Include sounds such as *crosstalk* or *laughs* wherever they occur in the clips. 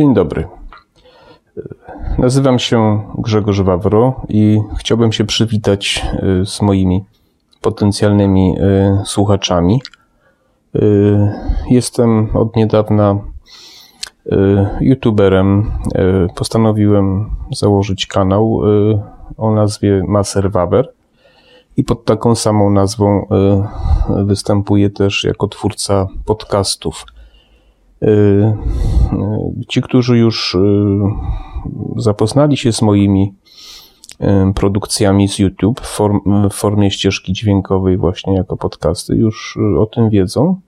Dzień dobry. Nazywam się Grzegorz Wawro i chciałbym się przywitać y, z moimi potencjalnymi y, słuchaczami. Y, jestem od niedawna youtuberem. Postanowiłem założyć kanał o nazwie Maser Wawer i pod taką samą nazwą występuję też jako twórca podcastów. Y, y, ci, którzy już y, zapoznali się z moimi produkcjami z YouTube w, form, w formie ścieżki dźwiękowej, właśnie jako podcasty, już o tym wiedzą.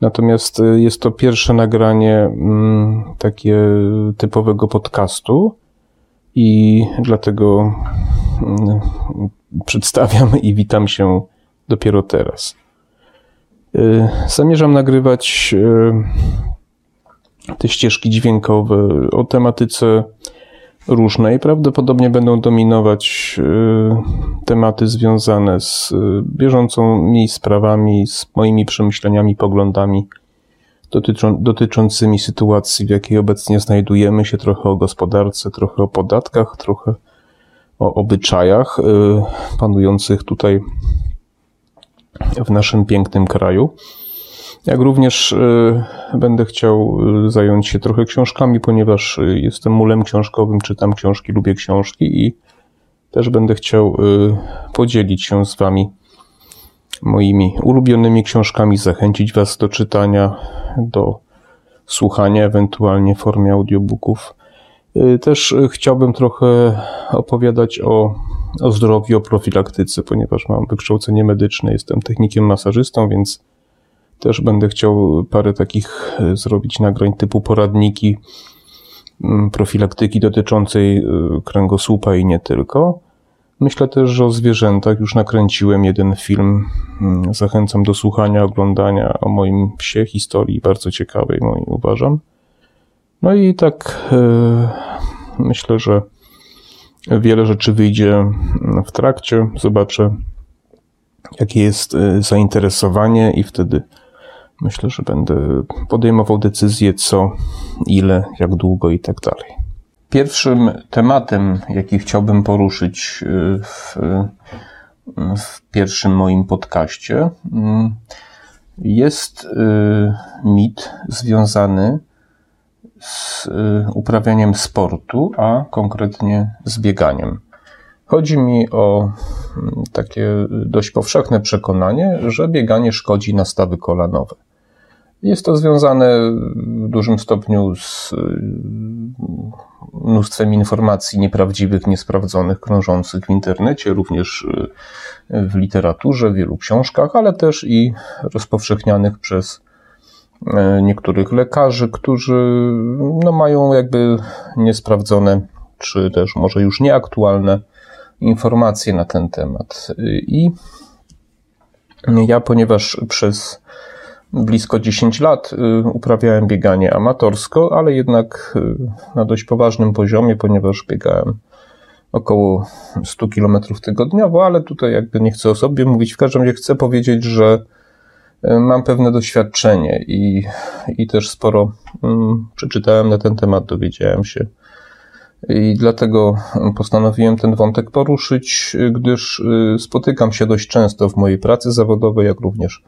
Natomiast jest to pierwsze nagranie mm, takie typowego podcastu i dlatego mm, przedstawiam i witam się dopiero teraz. Y, zamierzam nagrywać y, te ścieżki dźwiękowe o tematyce różnej. Prawdopodobnie będą dominować y, tematy związane z bieżącą mi sprawami, z moimi przemyśleniami, poglądami dotyczą, dotyczącymi sytuacji, w jakiej obecnie znajdujemy się, trochę o gospodarce, trochę o podatkach, trochę o obyczajach panujących tutaj w naszym pięknym kraju. Jak również y, będę chciał y, zająć się trochę książkami, ponieważ y, jestem mulem książkowym, czytam książki, lubię książki i też będę chciał podzielić się z Wami moimi ulubionymi książkami, zachęcić Was do czytania, do słuchania, ewentualnie w formie audiobooków. Też chciałbym trochę opowiadać o o zdrowiu, o profilaktyce, ponieważ mam wykształcenie medyczne, jestem technikiem masażystą, więc też będę chciał parę takich e, zrobić nagrań typu poradniki mm, profilaktyki dotyczącej e, kręgosłupa i nie tylko. Myślę też, że o zwierzętach już nakręciłem jeden film. Mm, zachęcam do słuchania, oglądania o moim psie historii, bardzo ciekawej, moim uważam. No i tak yy, myślę, że Wiele rzeczy wyjdzie w trakcie, zobaczę, jakie jest y, zainteresowanie, i wtedy myślę, że będę podejmował decyzję, co, ile, jak długo i tak dalej. Pierwszym tematem, jaki chciałbym poruszyć y, w, w pierwszym moim podcaście, y, jest mit związany z y, uprawianiem sportu, a konkretnie z bieganiem. Chodzi mi o mm, takie dość powszechne przekonanie, że bieganie szkodzi na stawy kolanowe. Jest to związane w dużym stopniu z y, mnóstwem informacji nieprawdziwych, niesprawdzonych, krążących w internecie, również y, w literaturze, w wielu książkach, ale też i rozpowszechnianych przez niektórych lekarzy, którzy no, mają jakby niesprawdzone, czy też może już nieaktualne informacje na ten temat. I ja, ponieważ przez blisko 10 lat y, uprawiałem bieganie amatorsko, ale jednak y, na dość poważnym poziomie, ponieważ biegałem około 100 km tygodniowo, ale tutaj jakby nie chcę o sobie mówić. W każdym razie chcę powiedzieć, że mam pewne doświadczenie i, i też sporo um, przeczytałem na ten temat, dowiedziałem się. I dlatego postanowiłem ten wątek poruszyć, gdyż y, spotykam się dość często w mojej pracy zawodowej, jak również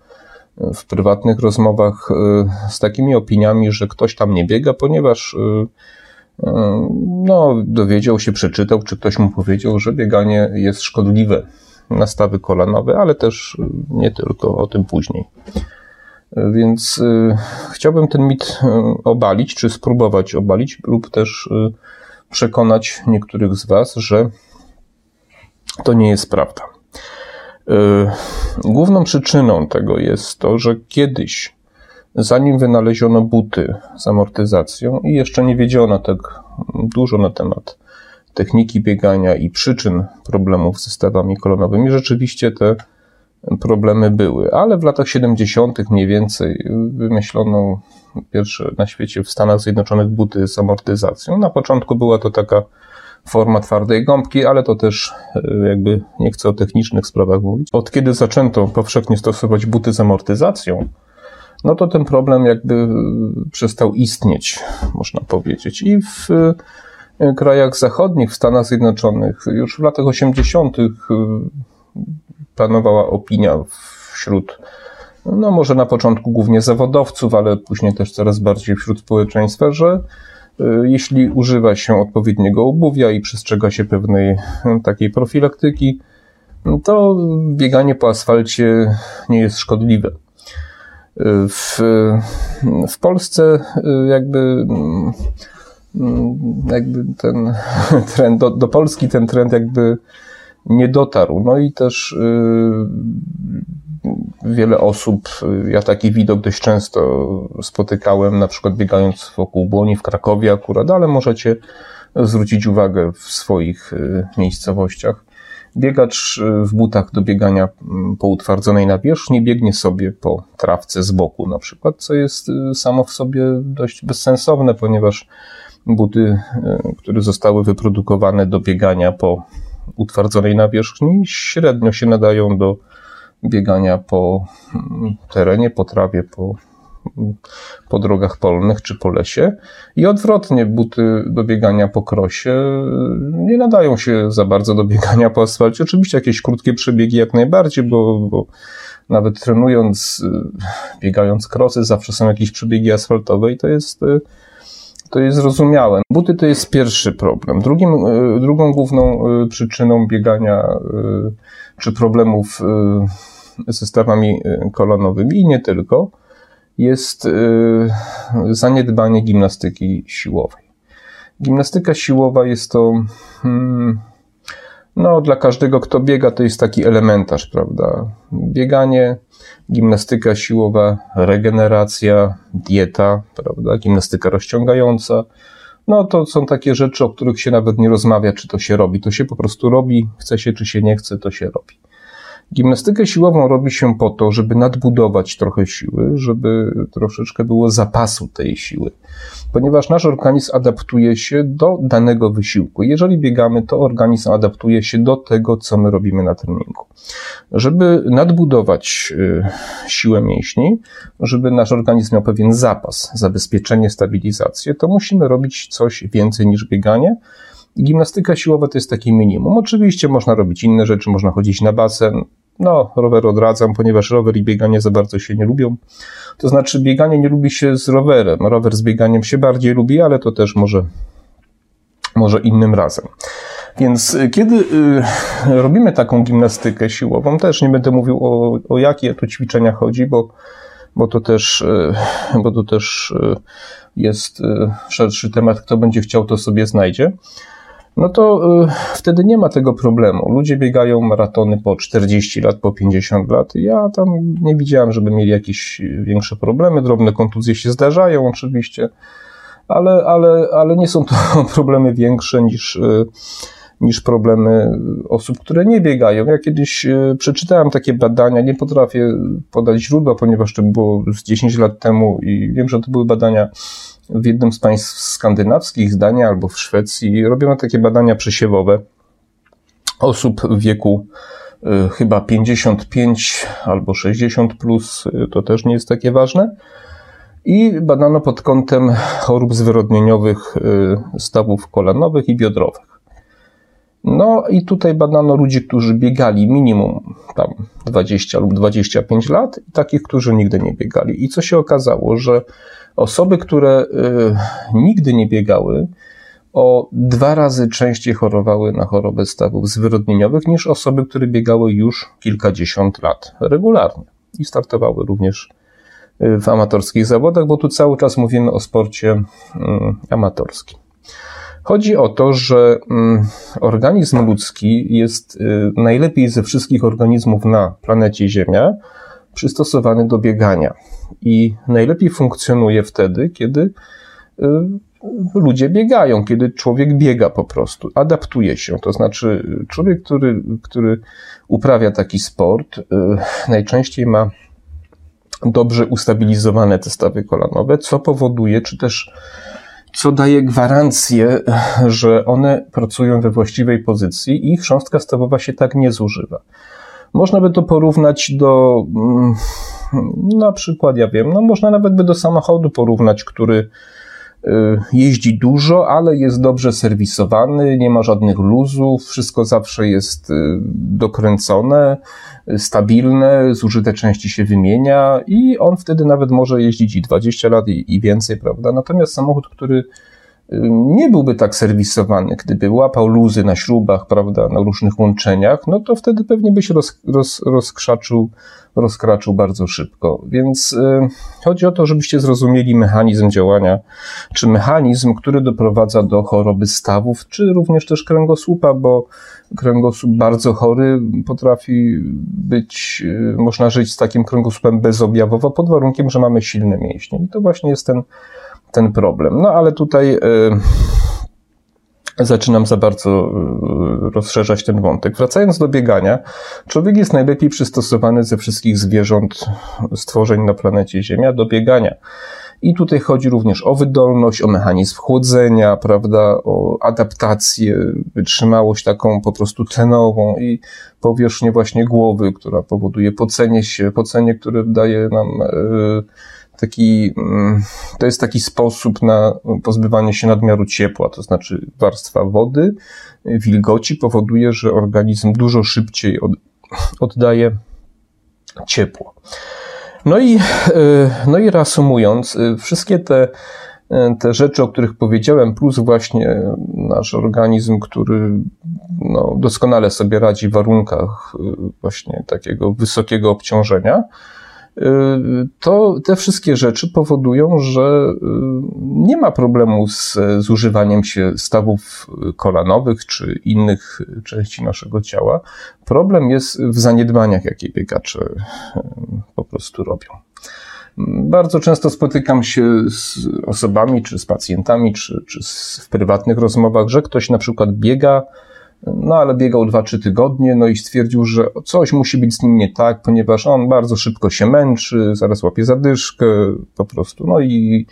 w prywatnych rozmowach y, z takimi opiniami, że ktoś tam nie biega, ponieważ y, no, dowiedział się, przeczytał, czy ktoś mu powiedział, że bieganie jest szkodliwe nastawy kolanowe, ale też nie tylko, o tym później. Więc y, chciałbym ten mit y, obalić, czy spróbować obalić, lub też y, przekonać niektórych z Was, że to nie jest prawda. Główną przyczyną tego jest to, że kiedyś, zanim wynaleziono buty z amortyzacją i jeszcze nie wiedziano tak dużo na temat techniki biegania i przyczyn problemów z stawami kolonowymi, rzeczywiście te problemy były, ale w latach 70. mniej więcej wymyślono pierwsze na świecie w Stanach Zjednoczonych buty z amortyzacją. Na początku była to taka forma twardej gąbki, ale to też e, jakby nie chcę o technicznych sprawach mówić. Od kiedy zaczęto powszechnie stosować buty z amortyzacją, no to ten problem jakby przestał istnieć, można powiedzieć. I w krajach zachodnich, w Stanach Zjednoczonych, już w latach 80. panowała opinia wśród no może na początku głównie zawodowców, ale później też coraz bardziej wśród społeczeństwa, że y, jeśli używa się odpowiedniego obuwia i przestrzega się pewnej takiej profilaktyki, to bieganie po asfalcie nie jest szkodliwe. W, w Polsce jakby, jakby ten *laughs* trend, do, do Polski ten trend jakby nie dotarł. No i też wiele osób, ja taki widok dość często spotykałem, na przykład biegając wokół Błoni w Krakowie akurat, ale możecie zwrócić uwagę w swoich y, miejscowościach. Biegacz y, w butach do biegania mm, po utwardzonej nawierzchni biegnie sobie po trawce z boku na przykład, co jest y, samo w sobie dość bezsensowne, ponieważ buty, które zostały wyprodukowane do biegania po utwardzonej nawierzchni, średnio się nadają do biegania po mm, terenie, po trawie, po, po drogach polnych czy po lesie. I odwrotnie, buty do biegania po krosie nie nadają się za bardzo do biegania po asfalcie. Oczywiście jakieś krótkie przebiegi jak najbardziej, bo, bo nawet trenując, biegając krosy, zawsze są jakieś przebiegi asfaltowe i to jest to jest zrozumiałe. Buty to jest pierwszy problem. Drugim, drugą główną przyczyną biegania czy problemów ze stawami kolonowymi i nie tylko, jest zaniedbanie gimnastyki siłowej. Gimnastyka siłowa jest to, hmm, no, dla każdego, kto biega, to jest taki elementarz, prawda? Bieganie, gimnastyka siłowa, regeneracja, dieta, prawda? Gimnastyka rozciągająca. No, to są takie rzeczy, o których się nawet nie rozmawia, czy to się robi. To się po prostu robi, chce się, czy się nie chce, to się robi. Gimnastykę siłową robi się po to, żeby nadbudować trochę siły, żeby troszeczkę było zapasu tej siły, ponieważ nasz organizm adaptuje się do danego wysiłku. Jeżeli biegamy, to organizm adaptuje się do tego, co my robimy na treningu. Żeby nadbudować y, siłę mięśni, żeby nasz organizm miał pewien zapas, zabezpieczenie, stabilizację, to musimy robić coś więcej niż bieganie. Gimnastyka siłowa to jest takie minimum. Oczywiście można robić inne rzeczy, można chodzić na basen. No, rower odradzam, ponieważ rower i bieganie za bardzo się nie lubią. To znaczy, bieganie nie lubi się z rowerem. Rower z bieganiem się bardziej lubi, ale to też może, może innym razem. Więc y, kiedy y, robimy taką gimnastykę siłową, też nie będę mówił o, o jakie tu ćwiczenia chodzi, bo, bo to też, y, bo to też jest szerszy temat. Kto będzie chciał, to sobie znajdzie no to y, wtedy nie ma tego problemu. Ludzie biegają maratony po 40 lat, po 50 lat. Ja tam nie widziałem, żeby mieli jakieś większe problemy. Drobne kontuzje się zdarzają oczywiście, ale, ale, ale nie są to *laughs* problemy większe niż, y, niż problemy osób, które nie biegają. Ja kiedyś y, przeczytałem takie badania, nie potrafię podać źródła, ponieważ to było z 10 lat temu i wiem, że to były badania w jednym z państw skandynawskich, Danii albo w Szwecji, robiono takie badania przesiewowe osób w wieku y, chyba 55 albo 60 plus, y, to też nie jest takie ważne. I badano pod kątem chorób zwyrodnieniowych y, stawów kolanowych i biodrowych. No i tutaj badano ludzi, którzy biegali minimum tam 20 lub 25 lat i takich, którzy nigdy nie biegali. I co się okazało, że Osoby, które y, nigdy nie biegały, o dwa razy częściej chorowały na chorobę stawów zwyrodnieniowych niż osoby, które biegały już kilkadziesiąt lat regularnie i startowały również y, w amatorskich zawodach, bo tu cały czas mówimy o sporcie y, amatorskim. Chodzi o to, że organizm ludzki jest najlepiej ze wszystkich organizmów na planecie Ziemia przystosowany do biegania i najlepiej funkcjonuje wtedy, kiedy y, ludzie biegają, kiedy człowiek biega po prostu, adaptuje się. To znaczy, człowiek, który, który uprawia taki sport, y, najczęściej ma dobrze ustabilizowane te stawy kolanowe, co powoduje, czy też co daje gwarancję, że one pracują we właściwej pozycji i chrząstka stawowa się tak nie zużywa. Można by to porównać do mm, Na przykład, ja wiem, no można nawet by do samochodu porównać, który y, jeździ dużo, ale jest dobrze serwisowany, nie ma żadnych luzów, wszystko zawsze jest y, dokręcone, stabilne, zużyte części się wymienia i on wtedy nawet może jeździć i 20 lat i, więcej, prawda? Natomiast samochód, który nie byłby tak serwisowany, gdyby łapał luzy na śrubach, prawda, na różnych łączeniach, no to wtedy pewnie by się roz, roz, rozkrzaczył, rozkraczył bardzo szybko. Więc y, chodzi o to, żebyście zrozumieli mechanizm działania, czy mechanizm, który doprowadza do choroby stawów, czy również też kręgosłupa, bo kręgosłup bardzo chory potrafi być, y, można żyć z takim kręgosłupem bezobjawowo pod warunkiem, że mamy silne mięśnie. I to właśnie jest ten ten problem. No ale tutaj y, zaczynam za bardzo y, rozszerzać ten wątek. Wracając do biegania, człowiek jest najlepiej przystosowany ze wszystkich zwierząt, stworzeń na planecie Ziemia do biegania. I tutaj chodzi również o wydolność, o mechanizm chłodzenia, prawda, o adaptację, wytrzymałość taką po prostu cenową i powierzchnię właśnie głowy, która powoduje pocenie się, pocenie, które daje nam yy, taki, mm, to jest taki sposób na pozbywanie się nadmiaru ciepła, to znaczy warstwa wody, wilgoci powoduje, że organizm dużo szybciej od, oddaje ciepło. No i, e, no i reasumując, e, wszystkie te, e, te rzeczy, o których powiedziałem, plus właśnie nasz organizm, który no, doskonale sobie radzi w warunkach właśnie takiego wysokiego obciążenia, to te wszystkie rzeczy powodują, że y, nie ma problemu z, z używaniem się stawów kolanowych czy innych części naszego ciała. Problem jest w zaniedbaniach, jakie biegacze y, po prostu robią. Bardzo często spotykam się z osobami, czy z pacjentami, czy, czy w prywatnych rozmowach, że ktoś na przykład biega, no ale biegał 2-3 tygodnie, no i stwierdził, że coś musi być z nim nie tak, ponieważ on bardzo szybko się męczy, zaraz łapie zadyszkę, po prostu, no i,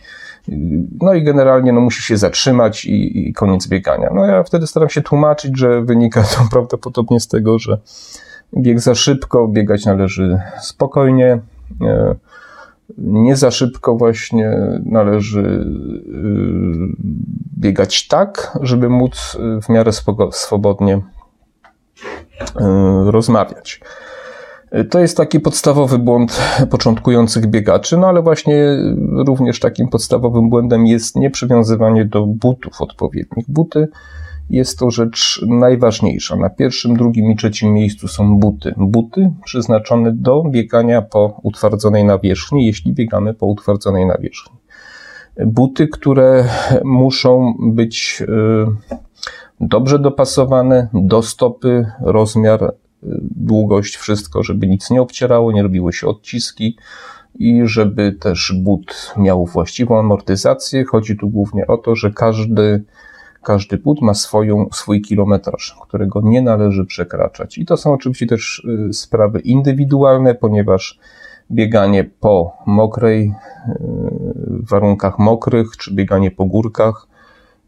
no i generalnie no, musi się zatrzymać i, i koniec biegania. No ja wtedy staram się tłumaczyć, że wynika to *laughs* prawdopodobnie z tego, że bieg za szybko, biegać należy spokojnie, e, nie za szybko właśnie należy y, biegać tak, żeby móc w miarę swobodnie y, rozmawiać. To jest taki podstawowy błąd początkujących biegaczy, no ale właśnie również takim podstawowym błędem jest nieprzywiązywanie do butów odpowiednich. Buty jest to rzecz najważniejsza. Na pierwszym, drugim i trzecim miejscu są buty. Buty przeznaczone do biegania po utwardzonej nawierzchni, jeśli biegamy po utwardzonej nawierzchni. Buty, które muszą być y, dobrze dopasowane do stopy, rozmiar, y, długość, wszystko, żeby nic nie obcierało, nie robiły się odciski i żeby też but miał właściwą amortyzację. Chodzi tu głównie o to, że każdy każdy but ma swoją, swój kilometraż, którego nie należy przekraczać. I to są oczywiście też y, sprawy indywidualne, ponieważ bieganie po mokrej, y, warunkach mokrych, czy bieganie po górkach,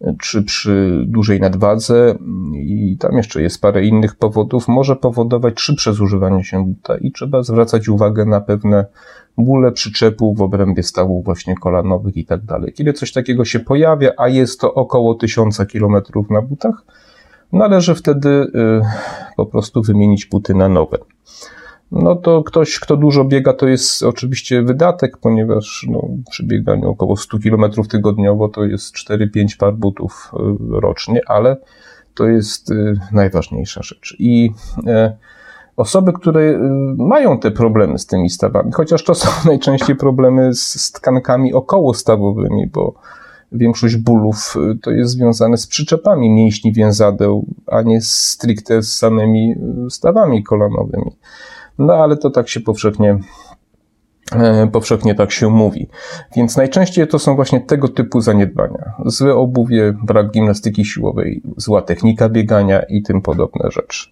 y, czy przy dużej nadwadze i tam jeszcze jest parę innych powodów, może powodować szybsze zużywanie się buta i trzeba zwracać uwagę na pewne bóle przyczepu w obrębie stawów właśnie kolanowych i tak dalej. Kiedy coś takiego się pojawia, a jest to około 1000 km na butach, należy wtedy y, po prostu wymienić buty na nowe. No to ktoś, kto dużo biega, to jest oczywiście wydatek, ponieważ no, przy bieganiu około 100 km tygodniowo to jest 4-5 par butów y, rocznie, ale to jest y, najważniejsza rzecz. I osoby, które y, mają te problemy z tymi stawami, chociaż to są *laughs* najczęściej problemy z, z tkankami okołostawowymi, bo większość bólów y, to jest związane z przyczepami mięśni więzadeł, a nie stricte z samymi y, stawami kolanowymi. No ale to tak się powszechnie e, powszechnie tak się mówi. Więc najczęściej to są właśnie tego typu zaniedbania. Złe obuwie, brak gimnastyki siłowej, zła technika biegania i tym podobne rzeczy.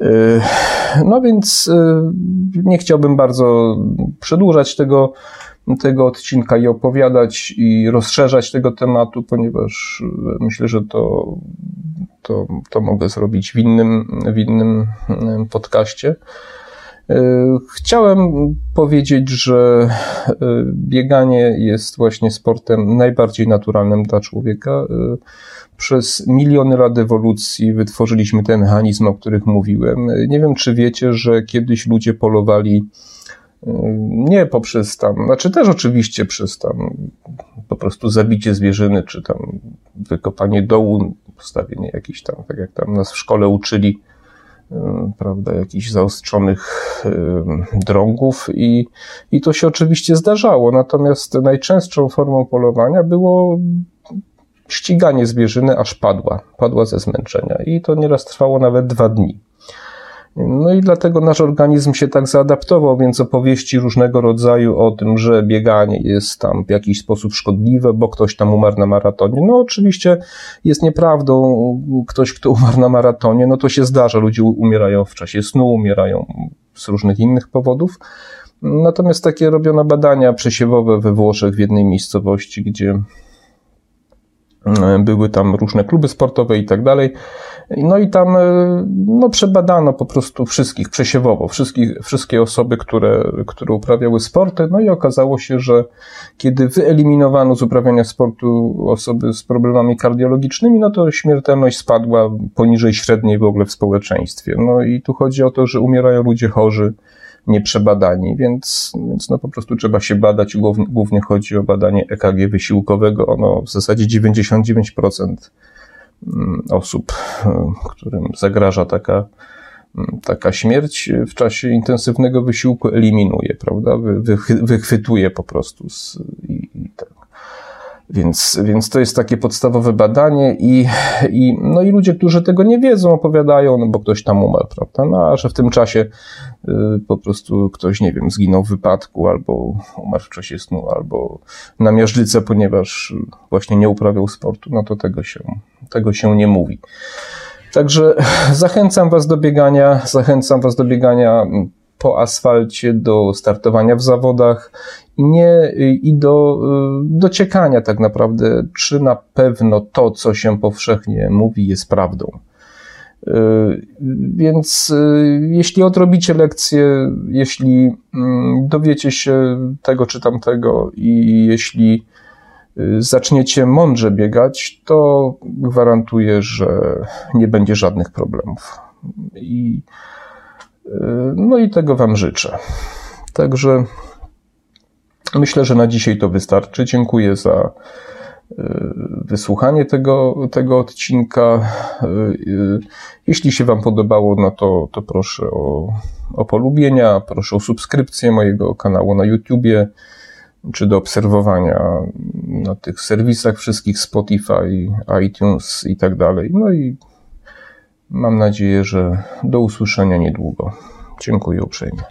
Yy, no więc yy, nie chciałbym bardzo przedłużać tego, tego odcinka i opowiadać i rozszerzać tego tematu, ponieważ myślę, że to, to, to mogę zrobić w innym, w innym podcaście. Chciałem powiedzieć, że bieganie jest właśnie sportem najbardziej naturalnym dla człowieka. Przez miliony lat ewolucji wytworzyliśmy te mechanizmy, o których mówiłem. Nie wiem, czy wiecie, że kiedyś ludzie polowali nie poprzez tam, znaczy też oczywiście przez tam po prostu zabicie zwierzyny, czy tam wykopanie dołu, postawienie jakichś tam, tak jak tam nas w szkole uczyli, prawda, jakichś zaostrzonych drągów i, i to się oczywiście zdarzało. Natomiast najczęstszą formą polowania było ściganie zwierzyny, aż padła, padła ze zmęczenia i to nieraz trwało nawet dwa dni. No i dlatego nasz organizm się tak zaadaptował, więc opowieści różnego rodzaju o tym, że bieganie jest tam w jakiś sposób szkodliwe, bo ktoś tam umarł na maratonie. No oczywiście jest nieprawdą. Ktoś, kto umarł na maratonie, no to się zdarza. Ludzie umierają w czasie snu, umierają z różnych innych powodów. Natomiast takie robiono badania przesiewowe we Włoszech w jednej miejscowości, gdzie były tam różne kluby sportowe i tak dalej. No i tam e, no, przebadano po prostu wszystkich przesiewowo, wszystkich, wszystkie osoby, które, które uprawiały sporty. No i okazało się, że kiedy wyeliminowano z uprawiania sportu osoby z problemami kardiologicznymi, no to śmiertelność spadła poniżej średniej w ogóle w społeczeństwie. No i tu chodzi o to, że umierają ludzie chorzy, nieprzebadani, więc, więc no po prostu trzeba się badać. Głównie, głównie chodzi o badanie EKG wysiłkowego. Ono w zasadzie 99% mm, osób, e, którym zagraża taka, mm, taka śmierć w czasie intensywnego wysiłku eliminuje, prawda? Wy, wychwytuje po prostu z, i, i tak. Więc, więc to jest takie podstawowe badanie i, i, no i ludzie, którzy tego nie wiedzą, opowiadają, no bo ktoś tam umarł, prawda? No a że w tym czasie y, po prostu ktoś, nie wiem, zginął w wypadku, albo umarł w czasie snu, albo na miażdżycę, ponieważ właśnie nie uprawiał sportu, no to tego się, tego się nie mówi. Także zachęcam Was do biegania, zachęcam Was do biegania po asfalcie, do startowania w zawodach nie, i do dociekania tak naprawdę, czy na pewno to, co się powszechnie mówi, jest prawdą. Więc jeśli odrobicie lekcję, jeśli mm, dowiecie się tego czy tamtego i jeśli zaczniecie mądrze biegać, to gwarantuję, że nie będzie żadnych problemów. I no i tego Wam życzę. Także myślę, że na dzisiaj to wystarczy. Dziękuję za y, wysłuchanie tego, tego odcinka. Y, y, jeśli się Wam podobało, no to, to proszę o, o polubienia, proszę o subskrypcję mojego kanału na YouTubie, czy do obserwowania na tych serwisach wszystkich Spotify, iTunes i tak dalej. No i Mam nadzieję, że do usłyszenia niedługo. Dziękuję uprzejmie.